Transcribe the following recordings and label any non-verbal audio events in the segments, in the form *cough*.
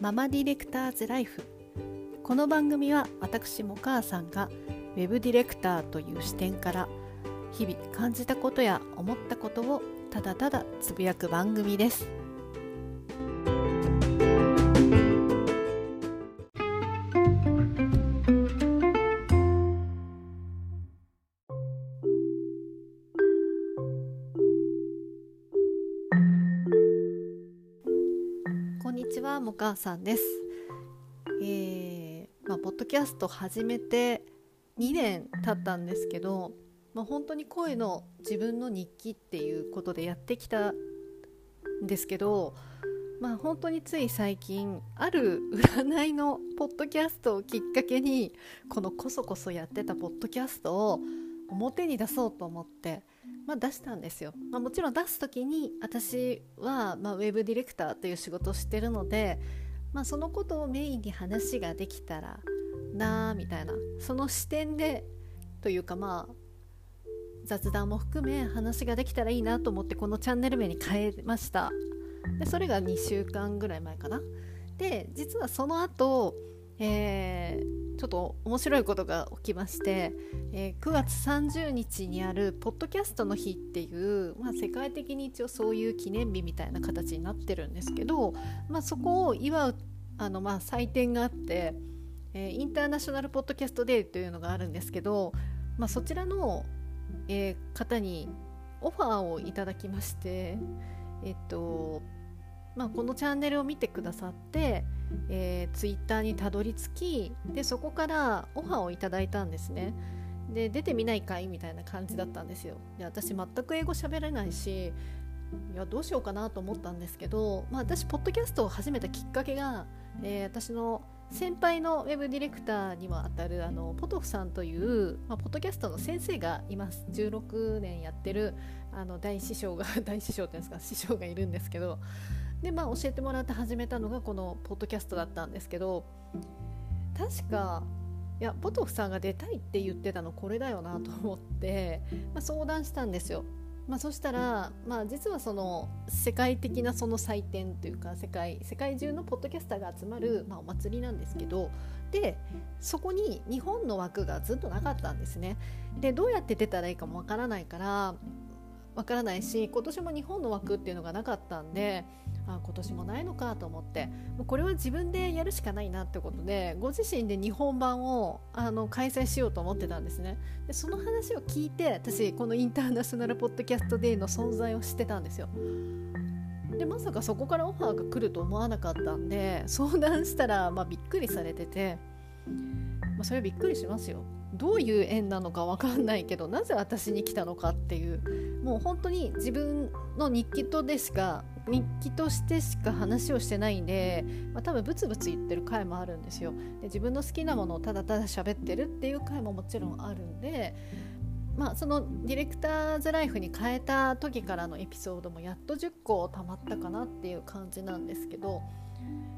ママディレクターズライフ。この番組は私も母さんが web ディレクターという視点から日々感じたことや思ったことをただただつぶやく番組です。ちはもかさんです。えー、まあポッドキャスト始めて2年経ったんですけどまあ、本当に声の自分の日記っていうことでやってきたんですけど、まあ、本当につい最近ある占いのポッドキャストをきっかけにこのこそこそやってたポッドキャストを表に出そうと思って、まあ、出したんですよ、まあ、もちろん出す時に私は、まあ、ウェブディレクターという仕事をしてるので、まあ、そのことをメインに話ができたらなみたいなその視点でというかまあ雑談も含め話ができたらいいなと思ってこのチャンネル名に変えました。でそれが2週間ぐらい前かな。で実はその後、えー、ちょっと面白いことが起きまして、えー、9月30日にあるポッドキャストの日っていう、まあ、世界的に一応そういう記念日みたいな形になってるんですけど、まあ、そこを祝うあの、まあ、祭典があって、えー、インターナショナルポッドキャストデーというのがあるんですけど、まあ、そちらのえー、方にオファーをいただきましてえっとまあ、このチャンネルを見てくださって、えー、ツイッターにたどり着きでそこからオファーをいただいたんですね。で出てみないかいみたいな感じだったんですよ。で私全く英語喋れないしいやどうしようかなと思ったんですけど、まあ、私ポッドキャストを始めたきっかけが、えー、私の先輩のウェブディレクターにもあたるあのポトフさんという、まあ、ポッドキャストの先生がいます。16年やってるあの大師匠が *laughs* 大師匠っていうんですか師匠がいるんですけどで、まあ、教えてもらって始めたのがこのポッドキャストだったんですけど確かいやポトフさんが出たいって言ってたのこれだよなと思って、まあ、相談したんですよまあ、そしたら、まあ、実はその世界的なその祭典というか世界世界中のポッドキャスターが集まる、まあ、お祭りなんですけどでそこに日本の枠がずっとなかったんですね。でどうやって出たらいいかもわからないからわからないし今年も日本の枠っていうのがなかったんであ今年もないのかと思ってもうこれは自分でやるしかないなってことでご自身で日本版をあの開催しようと思ってたんですね。でその話を聞いて私このインターナショナルポッドキャストデーの存在を知ってたんですよ。でまさかそこからオファーが来ると思わなかったんで相談したら、まあ、びっくりされてて、まあ、それはびっくりしますよ。どういう縁なのか分かんないけどなぜ私に来たのかっていうもう本当に自分の日記とでしか日記としてしか話をしてないんで、まあ、多分ブツブツ言ってる回もあるんですよ。で自分の好きなものをただただ喋ってるっていう回ももちろんあるんでまあ、そのディレクターズライフに変えた時からのエピソードもやっと10個たまったかなっていう感じなんですけど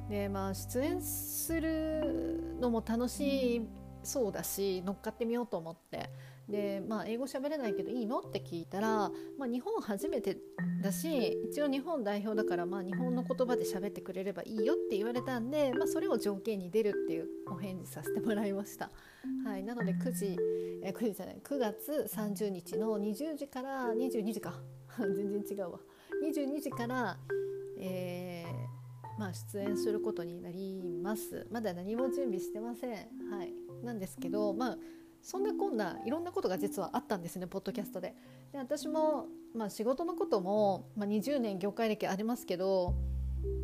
で、まあ、出演するのも楽しそうだし乗っかってみようと思ってで、まあ、英語喋れないけどいいの？って聞いたら、まあ、日本初めてだし一応日本代表だから、まあ、日本の言葉で喋ってくれればいいよって言われたんで、まあ、それを条件に出るっていうお返事させてもらいました。はい、なので9時、え9時じゃない9月30日の20時から22時か。*laughs* 全然違うわ。22時から、えーまあ、出演することになります。まだ何も準備してません。はい。なんですけどまあそんなこんないろんなことが実はあったんですねポッドキャストで。で私も、まあ、仕事のことも、まあ、20年業界歴ありますけど、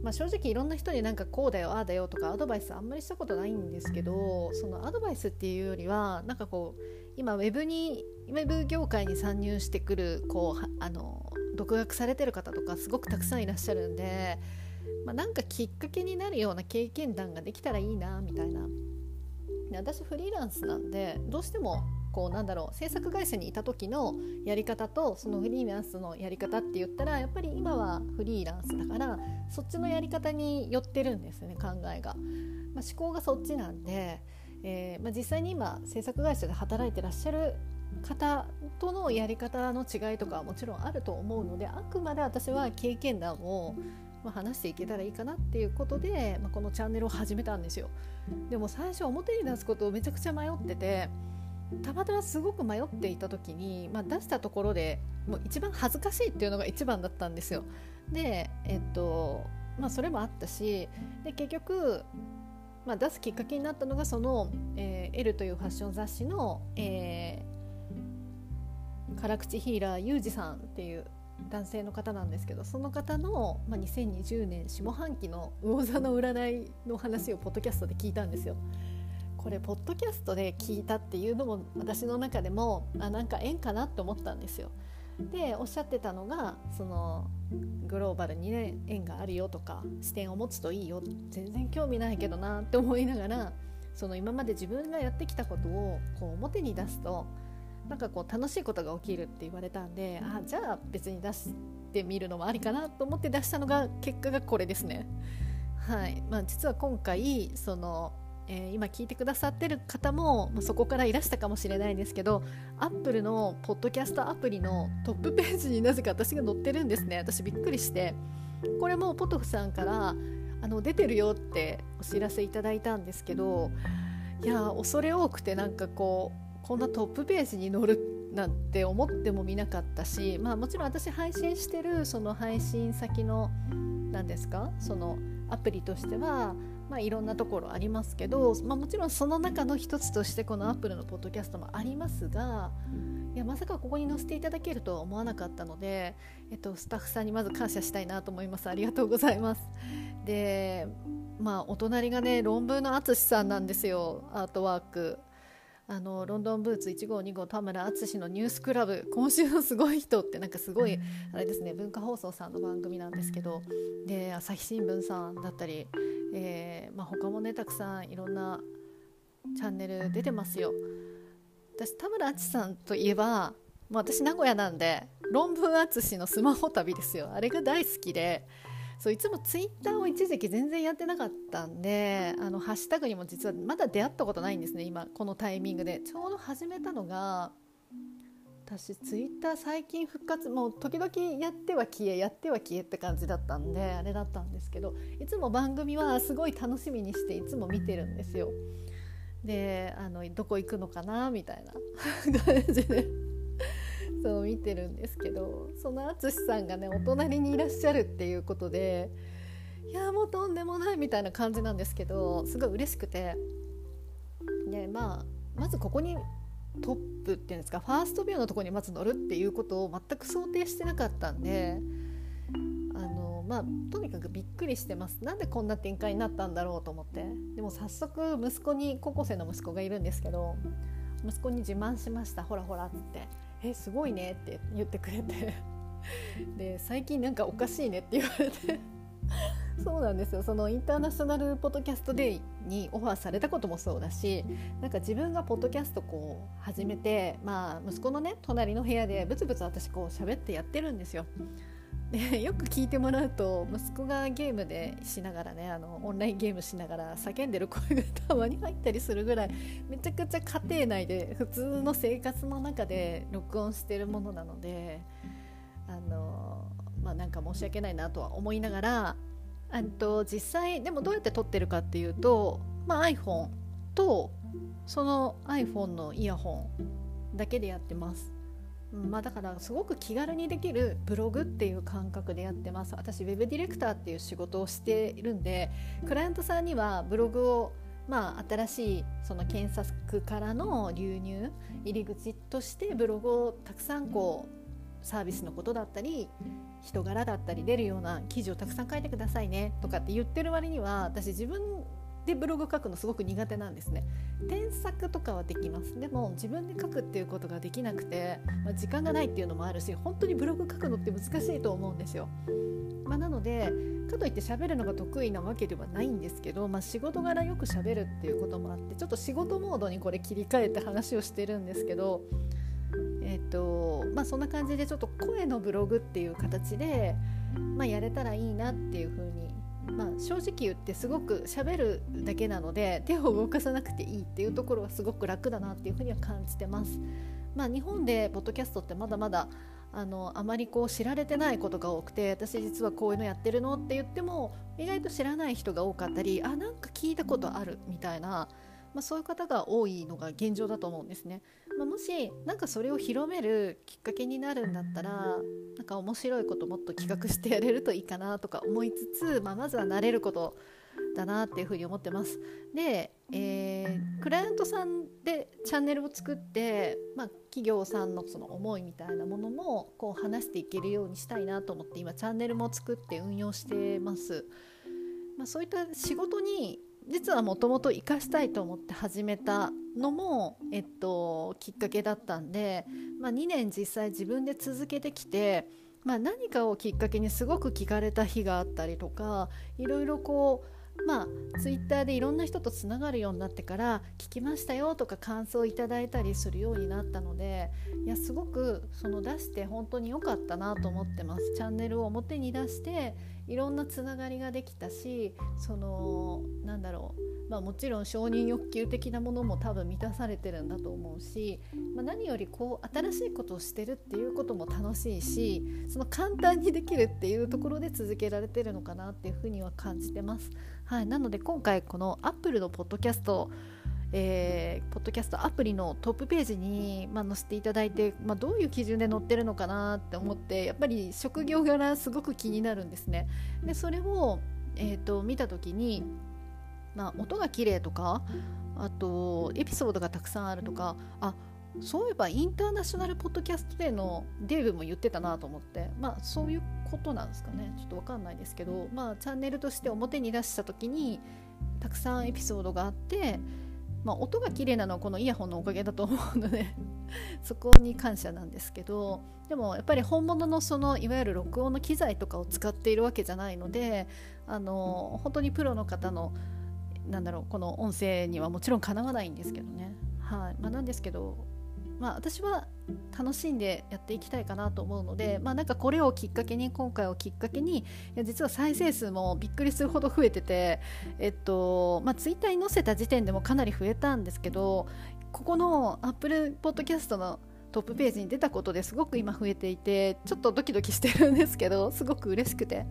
まあ、正直いろんな人になんかこうだよああだよとかアドバイスあんまりしたことないんですけどそのアドバイスっていうよりはなんかこう今ウェブにウェブ業界に参入してくるこうあの独学されてる方とかすごくたくさんいらっしゃるんで、まあ、なんかきっかけになるような経験談ができたらいいなみたいなで私フリーランスなんでどうしてもこうなんだろう制作会社にいた時のやり方とそのフリーランスのやり方って言ったらやっぱり今はフリーランスだからそっちのやり方に寄ってるんですよね考えが、まあ、思考がそっちなんで、えー、まあ、実際に今制作会社で働いてらっしゃる方とのやり方の違いとかはもちろんあると思うのであくまで私は経験談をまあ、話していけたらいいかなっていうことで、まあ、このチャンネルを始めたんですよ。でも最初表に出すことをめちゃくちゃ迷っててたまたますごく迷っていた時に、まあ、出したところでもう一番恥ずかしいっていうのが一番だったんですよ。でえっとまあそれもあったしで結局まあ、出すきっかけになったのがその、えー、L というファッション雑誌の、えー、辛口ヒーラーユージさんっていう男性の方なんですけどその方の、まあ、2020年下半期の魚座の占いの話をポッドキャストで聞いたんですよ。これポッドキャストで聞いたっていうのも私の中でもあなんか縁かなって思ったんですよ。でおっしゃってたのがそのグローバルにね縁があるよとか視点を持つといいよ全然興味ないけどなって思いながらその今まで自分がやってきたことをこう表に出すとなんかこう楽しいことが起きるって言われたんであじゃあ別に出してみるのもありかなと思って出したのが結果がこれですね。はい。まあ、実は今回そのえー、今聞いてくださってる方も、まあ、そこからいらしたかもしれないんですけどアップルのポッドキャストアプリのトップページになぜか私が載ってるんですね。私びっくりして。これもポトフさんからあの出てるよってお知らせいただいたんですけどいや恐れ多くてなんかこうこんなトップページに載るなんて思ってもみなかったし、まあ、もちろん私配信してるその配信先の何ですかそのアプリとしてはまあ、いろんなところありますけど、まあ、もちろんその中の一つとしてこのアップルのポッドキャストもありますがいやまさかここに載せていただけるとは思わなかったので、えっと、スタッフさんにまず感謝したいなと思います。ありがとうございます。でまあお隣がね論文の淳さんなんですよ。アートワーク。あのロンドンブーツ1号2号田村淳のニュースクラブ。今週のすごい人ってなんかすごいあれですね文化放送さんの番組なんですけど。で朝日新聞さんだったりえー、まあ、他もねたくさんいろんなチャンネル出てますよ。私田村淳さんといえば、まあ、私名古屋なんで論文淳のスマホ旅ですよ。あれが大好きでそういつもツイッターを一時期全然やってなかったんであのハッシュタグにも実はまだ出会ったことないんですね今このタイミングでちょうど始めたのが私ツイッター最近復活もう時々やっては消えやっては消えって感じだったんであれだったんですけどいつも番組はすごい楽しみにしていつも見てるんですよ。であのどこ行くのかなみたいな *laughs* 感じでそう見てるんですけどその淳さんがねお隣にいらっしゃるっていうことでいやもうとんでもないみたいな感じなんですけどすごい嬉しくてでまあまずここにトップっていうんですかファーストビューのとこにまず乗るっていうことを全く想定してなかったんであのまあとにかくびっくりしてます。なんでこんな展開になったんだろうと思って。でも早速息子に高校生の息子がいるんですけど息子に自慢しました。ほらほらって「えすごいね」って言ってくれて。*laughs* で最近なんかおかしいねって言われて。*laughs* そうなんですよ。そのインターナショナルポッドキャストデイにオファーされたこともそうだしなんか自分がポッドキャストこう始めて、まあ、息子のね隣の部屋でブツブツ私こう喋ってやってるんですよ。で *laughs* よく聞いてもらうと息子がゲームでしながらねあのオンラインゲームしながら叫んでる声がたまに入ったりするぐらいめちゃくちゃ家庭内で普通の生活の中で録音してるものなのであのまあなんか申し訳ないなとは思いながらと実際でもどうやって撮ってるかっていうと、まあ、iPhone とその iPhone のイヤホンだけでやってます。まあ、だからすごく気軽にできるブログっていう感覚でやってます。私ウェブディレクターっていう仕事をしているんでクライアントさんにはブログをまあ、新しいその検索からの流入入り口としてブログをたくさんこうサービスのことだったり人柄だったり出るような記事をたくさん書いてくださいねとかって言ってる割には私自分でブログ書くのすごく苦手なんですね。添削とかはできます。でも自分で書くっていうことができなくて、まあ、時間がないっていうのもあるし本当にブログ書くのって難しいと思うんですよ、まあ、なのでかといって喋るのが得意なわけではないんですけど、まあ、仕事柄よく喋るっていうこともあってちょっと仕事モードにこれ切り替えて話をしてるんですけどえっとまあ、そんな感じでちょっと声のブログっていう形で、まあ、やれたらいいなっていうふうに、まあ、正直言ってすごく喋るだけなので手を動かさなくていいっていうところはすごく楽だなっていうふうには感じてます。まあ、日本でポッドキャストってまだまだあのあまりこう知られてないことが多くて私実はこういうのやってるのって言っても意外と知らない人が多かったりあなんか聞いたことあるみたいな、まあ、そういう方が多いのが現状だと思うんですね。まあ、もしなんかそれを広めるきっかけになるんだったらなんか面白いこともっと企画してやれるといいかなとか思いつつ、まあ、まずは慣れることだなっていうふうに思ってます。で、えー、クライアントさんでチャンネルを作って、まあ、企業さんのその思いみたいなものもこう話していけるようにしたいなと思って今チャンネルも作って運用してます。まあ、そういった仕事に実はもともと生かしたいと思って始めたのも、えっと、きっかけだったんで、まあ、2年実際自分で続けてきて、まあ、何かをきっかけにすごく聞かれた日があったりとかいろいろこうまあツイッターでいろんな人とつながるようになってから聞きましたよとか感想をいただいたりするようになったのでいやすごくその出して本当に良かったなと思ってますチャンネルを表に出していろんなつながりができたしそのなんだろう、まあ、もちろん承認欲求的なものも多分満たされてるんだと思うし、まあ、何よりこう新しいことをしてるっていうことも楽しいしその簡単にできるっていうところで続けられてるのかなっていうふうには感じてます。はい、なので今回この Apple のポッドキャストえー、ポッドキャストアプリのトップページに、まあ、載せていただいて、まあ、どういう基準で載ってるのかなって思ってやっぱり職業柄すごく気になるんですね。でそれを、えーと、見た時に、まあ、音が綺麗とかあとエピソードがたくさんあるとかあそういえばインターナショナルポッドキャストでのデーブも言ってたなと思って。まあそういうことなんですかね。ちょっと分かんないですけど。まあチャンネルとして表に出した時にたくさんエピソードがあって。まあ、音が綺麗なのはこのイヤホンのおかげだと思うので。*laughs* そこに感謝なんですけど。でもやっぱり本物のそのいわゆる録音の機材とかを使っているわけじゃないので。あの本当にプロの方のなんだろうこの音声にはもちろんかなわないんですけどね、はい。まあ、なんですけどまあ、私は楽しんでやっていきたいかなと思うので、まあ、なんかこれをきっかけに今回をきっかけにいや実は再生数もびっくりするほど増えてて、えっとまあ、ツイッターに載せた時点でもかなり増えたんですけどここの Apple Podcast のトップページに出たことですごく今増えていてちょっとドキドキしてるんですけどすごく嬉しくて。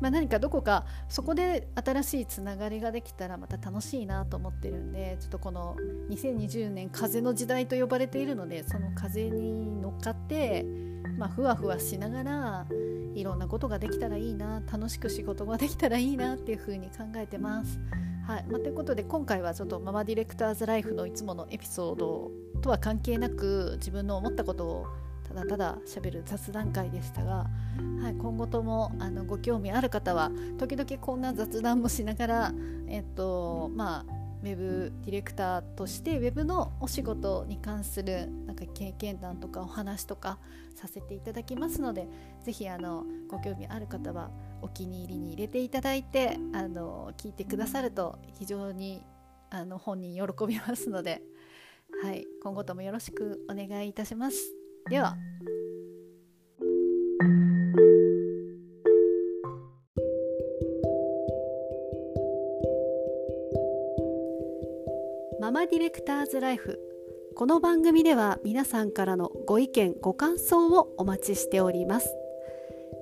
まあ、何かどこかそこで新しいつながりができたらまた楽しいなと思ってるんでちょっとこの2020年風の時代と呼ばれているのでその風に乗っかって、まあ、ふわふわしながらいろんなことができたらいいな楽しく仕事ができたらいいなっていうふうに考えてます。はいまあ、ということで今回はちょっとママディレクターズライフのいつものエピソードとは関係なく自分の思ったことをただただ喋る雑談会でしたが、はい、今後ともあのご興味ある方は時々こんな雑談もしながら、えっとまあ、ウェブディレクターとしてウェブのお仕事に関するなんか経験談とかお話とかさせていただきますのでぜひあのご興味ある方はお気に入りに入れていただいてあの聞いてくださると非常にあの本人喜びますので、はい、今後ともよろしくお願いいたします。では。ママディレクターズライフ。この番組では皆さんからのご意見ご感想をお待ちしております。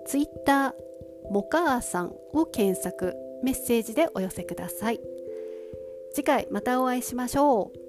ツイッターモカーさんを検索。メッセージでお寄せください。次回またお会いしましょう。